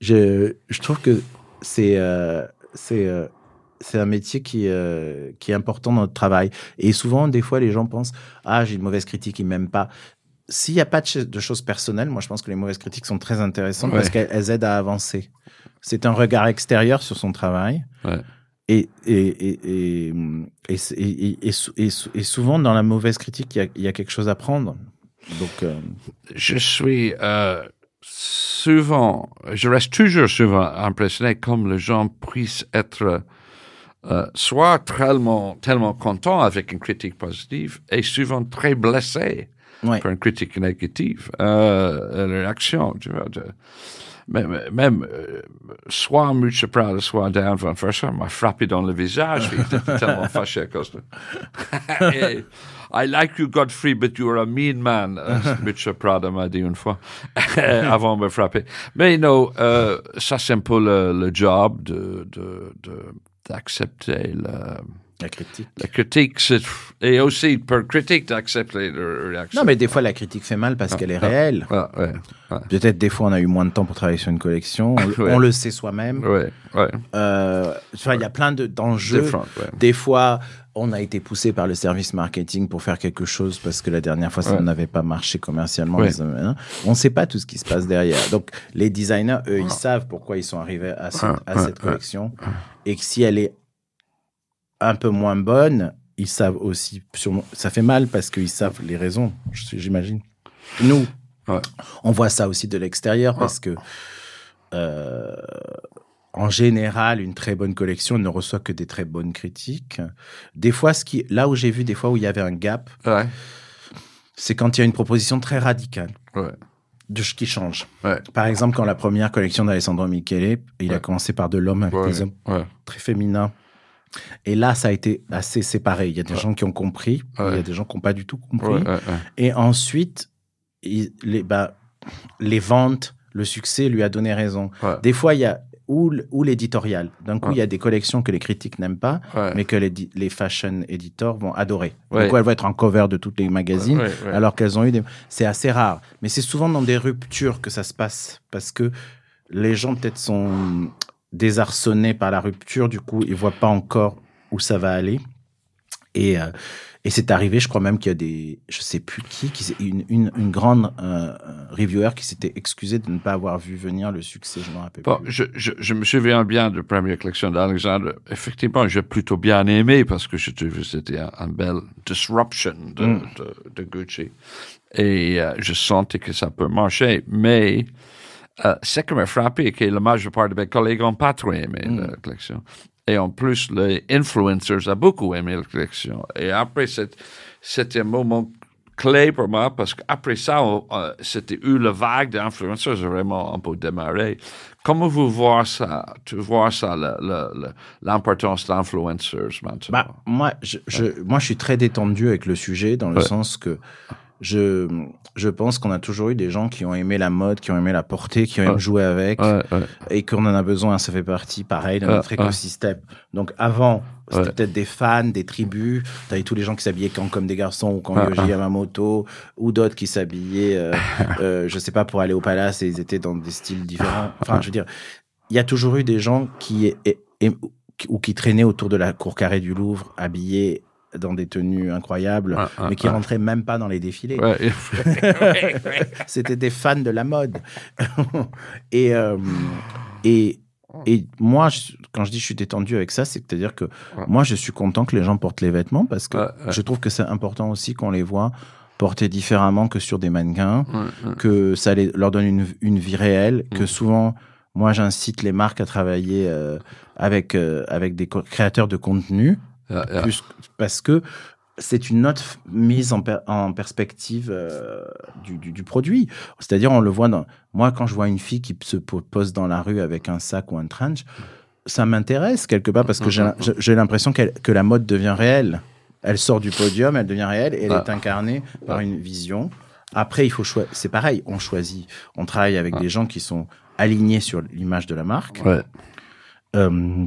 je, je trouve que c'est, euh, c'est, euh, c'est un métier qui, euh, qui est important dans notre travail. Et souvent, des fois, les gens pensent Ah, j'ai une mauvaise critique, ils m'aiment pas. S'il n'y a pas de, ch- de choses personnelles, moi, je pense que les mauvaises critiques sont très intéressantes Ouais. parce qu'elles elles aident à avancer. C'est un regard extérieur sur son travail. Ouais. Et, et, et, et, et, et, et- et sou- et sou- et souvent, dans la mauvaise critique, il y a, il y a quelque chose à prendre. Donc, euh, je suis euh, souvent, je reste toujours souvent impressionné comme les gens puissent être euh, soit tellement, tellement contents avec une critique positive et souvent très blessés ouais. par une critique négative. La réaction, tu vois, de, même, même euh, soit Mucha Prada, soit Dan Van Versa m'a frappé dans le visage. Il était tellement fâché à cause de... Et, I like you, Godfrey, but you're a mean man, euh, Mucha Prada m'a dit une fois, avant de me frapper. Mais non, euh, ça c'est un peu le, le job de, de, de, d'accepter le, La critique. la critique, c'est- et aussi pour critique d'accepter la réaction. Non, mais des fois, la critique fait mal parce qu'elle est réelle. Ouais, ouais, ouais. Peut-être des fois, on a eu moins de temps pour travailler sur une collection. On, Ouais. on le sait soi-même. Ouais, ouais. Euh, il y a plein de- d'enjeux. Des fois, on a été poussé par le service marketing pour faire quelque chose parce que la dernière fois, ça n'avait pas marché commercialement. Les. On ne sait pas tout ce qui se passe derrière. Donc, les designers, eux, ils savent pourquoi ils sont arrivés à, cette- à cette collection. Et que si elle est un peu moins bonne, ils savent aussi. sûrement- Ça fait mal parce qu'ils savent les raisons, j'imagine. Nous, Ouais. on voit ça aussi de l'extérieur parce que, euh, en général, une très bonne collection ne reçoit que des très bonnes critiques. Des fois, ce qui, là où j'ai vu des fois où il y avait un gap, Ouais, c'est quand il y a une proposition très radicale de ce qui change. Par exemple, quand la première collection d'Alessandro Michele, il a commencé par de l'homme avec des hommes très féminins. Et là, ça a été assez séparé. Il y a des Ouais. gens qui ont compris, il y a des gens qui n'ont pas du tout compris. Ouais. Et ensuite, il- les, bah, les ventes, le succès lui a donné raison. Des fois, il y a ou, l'éditorial. D'un coup, il y a des collections que les critiques n'aiment pas, mais que les, les fashion editors vont adorer. Du coup, elles vont être en cover de tous les magazines, alors qu'elles ont eu des... C'est assez rare. Mais c'est souvent dans des ruptures que ça se passe, parce que les gens peut-être sont désarçonnés par la rupture, du coup, ils voient pas encore où ça va aller. Et, euh, et c'est arrivé, je crois même qu'il y a des, je sais plus qui, une, une, une grande euh, reviewer qui s'était excusée de ne pas avoir vu venir le succès, je me rappelle Bon, plus. je, je, je me souviens bien de la première collection d'Alexandre. Effectivement, j'ai plutôt bien aimé parce que je trouvais que c'était un, un bel disruption de, Mm. de, de Gucci. Et euh, je sentais que ça peut marcher. Mais euh, ce qui m'a frappé, c'est que la majeure part de mes collègues n'ont pas trop aimé la collection. Et en plus, les influencers ont beaucoup aimé la collection. Et après, c'était un moment clé pour moi parce qu'après ça, euh, c'était eu la vague d'influencers vraiment un peu démarré. Comment vous voyez ça? Tu vois ça, l'importance d'influencers maintenant? Bah, moi, je, je, moi, je suis très détendu avec le sujet dans le Ouais. sens que je, je pense qu'on a toujours eu des gens qui ont aimé la mode, qui ont aimé la porter, qui ont aimé jouer avec, Ouais, ouais. et qu'on en a besoin. Ça fait partie, pareil, de notre écosystème. Donc avant, c'était peut-être des fans, des tribus. T'avais tous les gens qui s'habillaient quand comme des garçons ou quand Ah, Yoji. Yamamoto, ou d'autres qui s'habillaient, euh, euh, je sais pas, pour aller au palace et ils étaient dans des styles différents. Enfin, je veux dire, il y a toujours eu des gens qui est- ou qui traînaient autour de la cour carrée du Louvre, habillés dans des tenues incroyables, Ah, ah, mais qui ah. rentraient même pas dans les défilés. Ouais. C'était des fans de la mode. et, euh, et, et moi, je- quand je dis je suis détendu avec ça, c'est-à-dire que moi, je suis content que les gens portent les vêtements parce que je trouve que c'est important aussi qu'on les voit porter différemment que sur des mannequins, Ouais, ouais. que ça les- leur donne une, une vie réelle, que Mm. souvent, moi, j'incite les marques à travailler euh, avec, euh, avec des créateurs de contenu Yeah, yeah. plus parce que c'est une autre mise en, per- en perspective euh, du, du- du produit. C'est-à-dire, on le voit dans. Moi, quand je vois une fille qui se po- pose dans la rue avec un sac ou un trench, ça m'intéresse quelque part parce que j'ai l'impression que la mode devient réelle. Elle sort du podium, elle devient réelle et elle Ah. est incarnée par une vision. Après, il faut choisir. C'est pareil, on choisit. On travaille avec Ah. des gens qui sont alignés sur l'image de la marque. Ouais. Euh,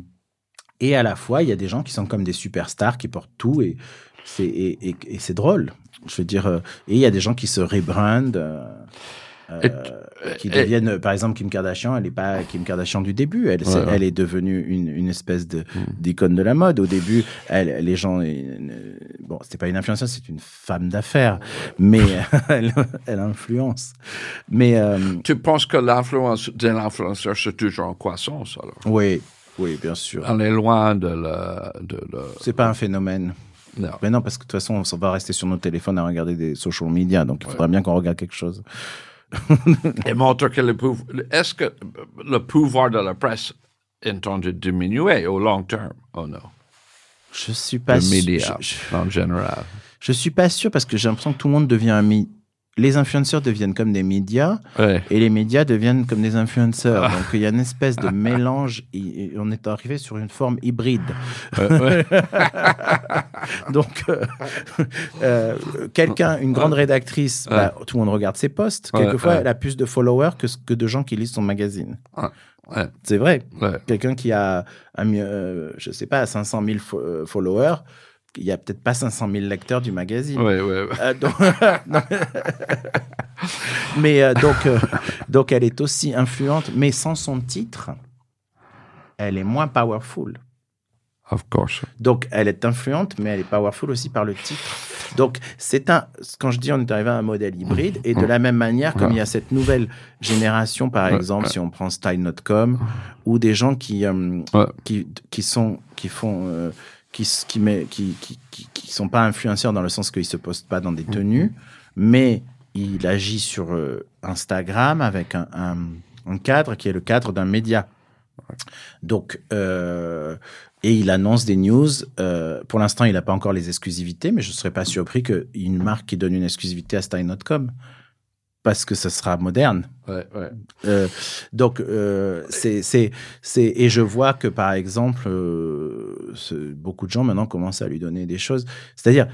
et à la fois, il y a des gens qui sont comme des superstars qui portent tout et c'est et, et- et c'est drôle. Je veux dire, euh, et il y a des gens qui se rebrandent, euh, euh, qui deviennent, par exemple, Kim Kardashian. Elle n'est pas Kim Kardashian du début. Elle, ouais. est devenue une, une espèce de Mm. d'icône de la mode. Au début, elle, les gens, euh, bon, c'était pas une influenceuse, c'est une femme d'affaires, mais elle, elle influence. Mais euh, Tu penses que l'influence de l'influenceur, c'est toujours en croissance, alors? oui, oui, bien sûr. On est loin de la... De. C'est pas un phénomène. Non. Mais non, parce que de toute façon, on va rester sur nos téléphones à regarder des social media, donc il faudra bien qu'on regarde quelque chose. Et montre que le pouvoir... Est-ce que le pouvoir de la presse est en train de diminuer au long terme? Oh non? Je suis pas Le sûr. média, Je, je- en général. je suis pas sûr parce que j'ai l'impression que tout le monde devient un Les influenceurs deviennent comme des médias Ouais. et les médias deviennent comme des influenceurs. Donc il y a une espèce de mélange. et- on est arrivé sur une forme hybride. Ouais. Donc, euh, euh, quelqu'un, une grande rédactrice, bah, tout le monde regarde ses posts. Quelquefois, elle a plus de followers que, que de gens qui lisent son magazine. Ouais. C'est vrai. Ouais. Quelqu'un qui a, un euh, je sais pas, 500 000 fo- euh, followers, il y a peut-être pas 500 000 lecteurs du magazine. Ouais, ouais, ouais. Euh, donc- mais euh, donc, euh, donc, elle est aussi influente, mais sans son titre, elle est moins powerful. Of course. Donc, elle est influente, mais elle est powerful aussi par le titre. Donc, c'est un. Quand je dis on est arrivé à un modèle hybride, et de la même manière, comme il y a cette nouvelle génération, par exemple, si on prend Style.com, ou des gens qui, qui, qui sont, qui font, qui, qui, met, qui, qui, qui, qui sont pas influenceurs dans le sens qu'ils se postent pas dans des Mm-hmm. tenues, mais il agit sur euh, Instagram avec un, un, un cadre qui est le cadre d'un média. Donc, euh, et il annonce des news. euh, pour l'instant, il n'a pas encore les exclusivités, mais je ne serais pas surpris qu'une marque qui donne une exclusivité à Style.com, parce que ce sera moderne. Ouais, ouais. Euh, donc, euh, c'est, c'est, c'est, et je vois que par exemple, euh, beaucoup de gens maintenant commencent à lui donner des choses. C'est-à-dire,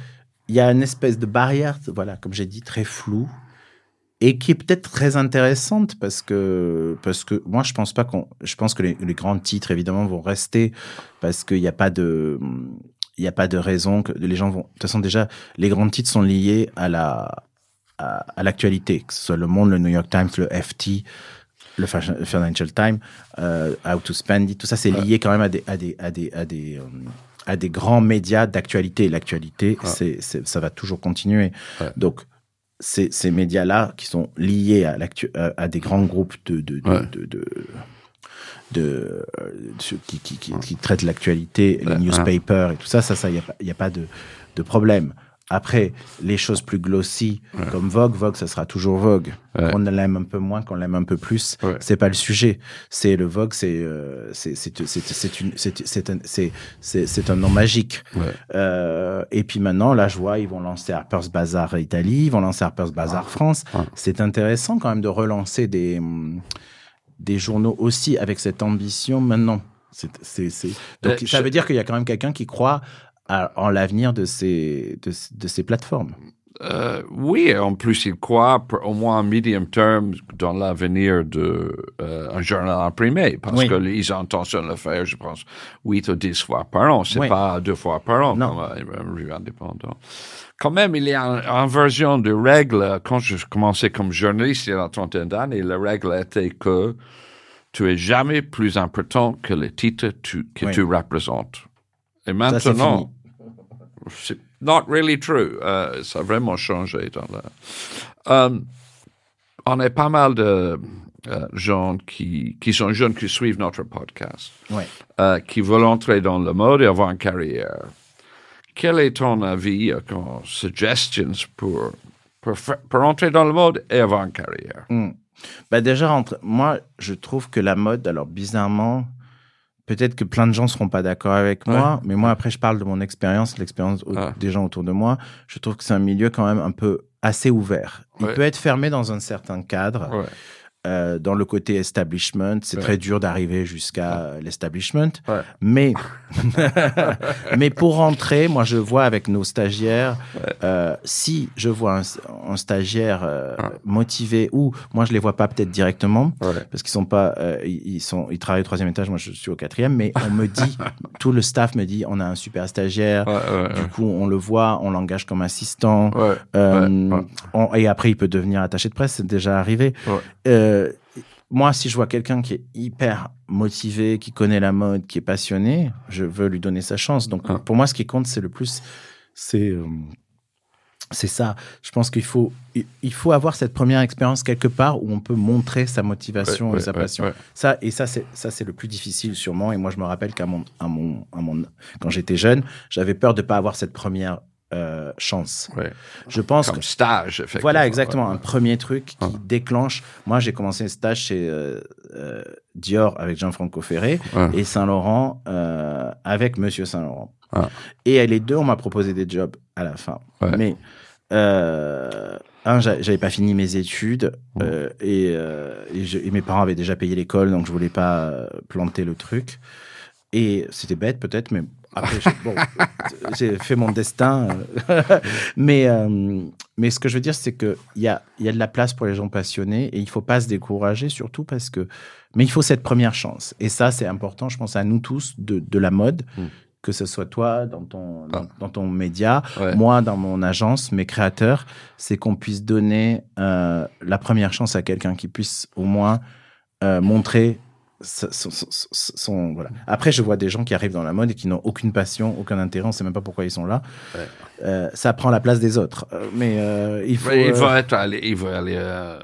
il y a une espèce de barrière, voilà, comme j'ai dit, très floue et qui est peut-être très intéressante parce que parce que moi je pense pas qu'on, je pense que les, les grands titres évidemment vont rester parce qu'il n'y a pas de il n'y a pas de raison que les gens vont. De toute façon, déjà, les grands titres sont liés à la à, à l'actualité, que ce soit Le Monde, le New York Times, le FT, le Financial Times, euh, How to Spend It, tout ça, c'est lié quand même à des à des à des à des, euh, à des grands médias d'actualité. L'actualité, Ouais. c'est c'est ça va toujours continuer. Ouais. Donc ces, ces médias-là qui sont liés à, l'actu- à, des grands groupes de, de, de, de, de, de, euh, qui, qui, qui, qui traitent l'actualité, les newspapers et tout ça, ça, ça, il n'y a, a pas de, de problème. Après, les choses plus glossy, comme Vogue, Vogue, ça sera toujours Vogue. Ouais. On l'aime un peu moins, qu'on l'aime un peu plus. Ouais. C'est pas le sujet. C'est le Vogue, c'est euh, c'est un nom magique. Euh, et puis maintenant, là, je vois, ils vont lancer Harper's Bazaar Italie, ils vont lancer Harper's Bazaar France. Ouais. C'est intéressant quand même de relancer des, des journaux aussi avec cette ambition maintenant. C'est... Donc, ça veut dire qu'il y a quand même quelqu'un qui croit à- en l'avenir de ces, de, de ces plateformes. Euh, oui, en plus, il croit au moins un medium term dans l'avenir de euh, journal imprimé, parce Oui. qu'ils intentionnent de le faire, je pense, 8 ou 10 fois par an. C'est Oui. pas deux fois par an Non. comme un, revue indépendant. Quand même, il y a une inversion de règles. Quand je commençais comme journaliste il y a une trentaine d'années, la règle était que tu es jamais plus important que le titre tu- que Oui. tu représentes. Et maintenant, c'est not really true. Euh, ça a vraiment changé. Dans la... Euh, on a pas mal de euh, gens qui, qui sont jeunes qui suivent notre podcast, Ouais. qui veulent entrer dans le mode et avoir une carrière. Quel est ton avis, comme suggestions pour, pour, pour entrer dans le mode et avoir une carrière? Bah déjà, entre... moi, je trouve que la mode, alors bizarrement, peut-être que plein de gens seront pas d'accord avec moi, mais moi, après, je parle de mon expérience, l'expérience Ah. des gens autour de moi. Je trouve que c'est un milieu quand même un peu assez ouvert. Il Ouais. peut être fermé dans un certain cadre. Ouais. Euh, dans le côté establishment, c'est Ouais. très dur d'arriver jusqu'à euh, l'establishment. Ouais. Mais, mais pour rentrer, moi, je vois avec nos stagiaires, euh, si je vois un, un stagiaire Ouais. motivé ou moi, je les vois pas peut-être directement parce qu'ils sont pas, ils sont, ils travaillent au troisième étage. Moi, je suis au quatrième, mais on me dit, tout le staff me dit, on a un super stagiaire. Du coup, on le voit, on l'engage comme assistant. on- et après, il peut devenir attaché de presse, c'est déjà arrivé. Euh, moi, si je vois quelqu'un qui est hyper motivé, qui connaît la mode, qui est passionné, je veux lui donner sa chance. Donc, Ah. pour moi, ce qui compte, c'est le plus, c'est euh, c'est ça. Je pense qu'il faut il- faut avoir cette première expérience quelque part où on peut montrer sa motivation Ouais, et sa ouais, passion. ouais. Ça et ça c'est ça c'est le plus difficile sûrement. Et moi, je me rappelle qu'à mon à mon à mon quand j'étais jeune, j'avais peur de pas avoir cette première euh, chance. Ouais. Je pense que stage, voilà, exactement. Ouais, Un premier truc qui déclenche. Moi, j'ai commencé le stage chez euh, euh, Dior avec Gianfranco Ferré et Saint-Laurent euh, avec Monsieur Saint-Laurent. Ah. Et les deux, on m'a proposé des jobs à la fin. Ouais. Mais un, j'a- j'avais pas fini mes études et, et, je- et mes parents avaient déjà payé l'école, donc je voulais pas planter le truc. Et c'était bête peut-être, mais après, j'ai- bon, fait mon destin. euh, mais, euh, mais ce que je veux dire, c'est qu'il y a, y a de la place pour les gens passionnés et il faut pas se décourager, surtout parce que. Mais il faut cette première chance. Et ça, c'est important, je pense, à nous tous de, de la mode, Mm. que ce soit toi dans ton, dans, Ah. dans ton média, Ouais. moi dans mon agence, mes créateurs, c'est qu'on puisse donner euh, la première chance à quelqu'un qui puisse au moins euh, montrer son, son- son- son- son- voilà. Après, je vois des gens qui arrivent dans la mode et qui n'ont aucune passion, aucun intérêt, on sait même pas pourquoi ils sont là. Ouais. Euh, ça prend la place des autres. Euh, mais euh, il faut. Ouais, il va être allé, il va aller euh,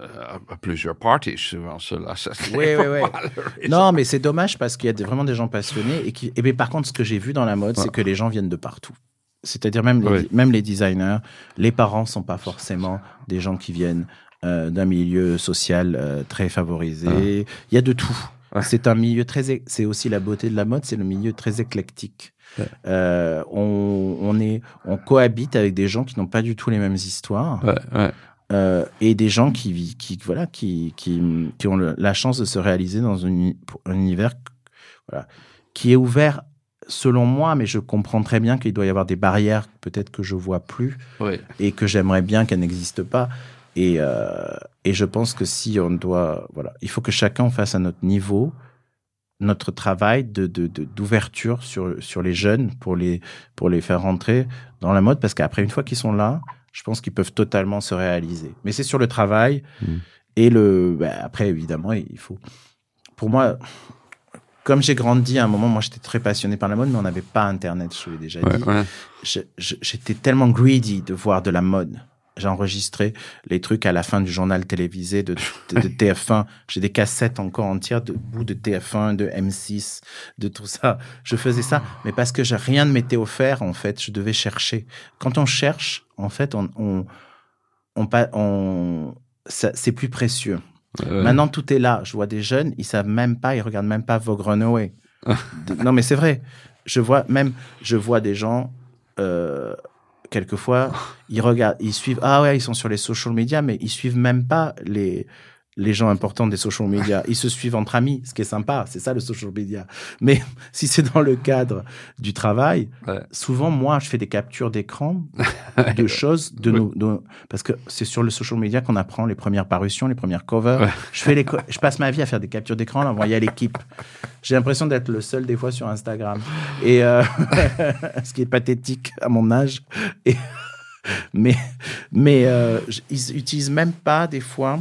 à, plusieurs parties souvent cela. Oui, oui, oui. Non, mais c'est dommage parce qu'il y a des- vraiment des gens passionnés et qui. Et bien, par contre, ce que j'ai vu dans la mode, Ouais. c'est que les gens viennent de partout. C'est-à-dire même les, même les designers, les parents sont pas forcément des gens qui viennent d'un milieu social très favorisé. Il y a de tout. Ouais. C'est un milieu très. C'est aussi la beauté de la mode, c'est le milieu très éclectique. Ouais. Euh, on, on est, on cohabite avec des gens qui n'ont pas du tout les mêmes histoires. Ouais. Euh, et des gens qui, qui voilà, qui, qui, qui ont le- la chance de se réaliser dans un, univers voilà, qui est ouvert selon moi, mais je comprends très bien qu'il doit y avoir des barrières peut-être que je vois plus Oui. et que j'aimerais bien qu'elles n'existent pas. Et, euh, et je pense que si on doit, voilà, il faut que chacun fasse à notre niveau notre travail de de- de- d'ouverture sur sur les jeunes pour les pour les faire rentrer dans la mode parce qu'après une fois qu'ils sont là, je pense qu'ils peuvent totalement se réaliser. Mais c'est sur le travail Mm. et le bah, après évidemment il faut. Pour moi, comme j'ai grandi à un moment, moi j'étais très passionné par la mode, mais on n'avait pas Internet, je l'ai déjà Ouais, dit ouais. j'étais tellement greedy de voir de la mode. J'ai enregistré les trucs à la fin du journal télévisé de, de, de TF1. J'ai des cassettes encore entières de bouts de TF1, de M6, de tout ça. Je faisais ça, mais parce que rien ne m'était offert, en fait, je devais chercher. Quand on cherche, en fait, on, on, on, on- c'est plus précieux. Ouais. Maintenant, tout est là. Je vois des jeunes, ils savent même pas, ils regardent même pas Vogue Runaway. Non, mais c'est vrai. Je vois même, je vois des gens, euh, quelquefois, ils regardent, ils suivent, ah ouais, ils sont sur les social media, mais ils suivent même pas les, les gens importants des social media. Ils se suivent entre amis, ce qui est sympa. C'est ça le social media. Mais si c'est dans le cadre du travail, Ouais. souvent, moi, je fais des captures d'écran de choses de Ouais. nos, de- parce que c'est sur le social media qu'on apprend les premières parutions, les premières covers. Ouais. Je fais les, je passe ma vie à faire des captures d'écran, l'envoyer à l'équipe. J'ai l'impression d'être le seul des fois sur Instagram. Et, euh, ce qui est pathétique à mon âge. Et, mais, mais, euh, ils utilisent même pas des fois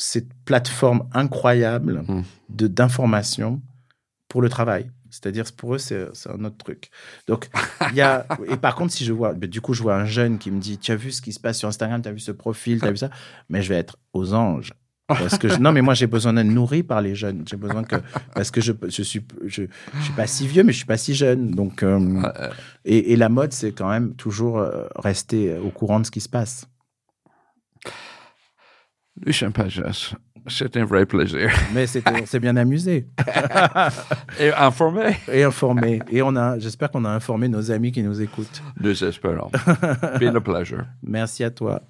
cette plateforme incroyable Mm. de d'information pour le travail. C'est-à-dire, pour eux, c'est un autre truc. Donc, il y a. Et par contre, si je vois. mais Du coup, je vois un jeune qui me dit Tu as vu ce qui se passe sur Instagram Tu as vu ce profil Tu as vu ça? Mais je vais être aux anges. Parce que je- non, mais moi, j'ai besoin d'être nourri par les jeunes. J'ai besoin que. Parce que je, je, suis, je, je suis pas si vieux, mais je suis pas si jeune. Donc. euh, Euh, et, et la mode, c'est quand même toujours euh, rester au courant de ce qui se passe. Lucien Pages, c'est un vrai plaisir. Mais on s'est bien amusé Et informé, et informé. Et on a, j'espère qu'on a informé nos amis qui nous écoutent. nous espérons. Been a pleasure. Merci à toi.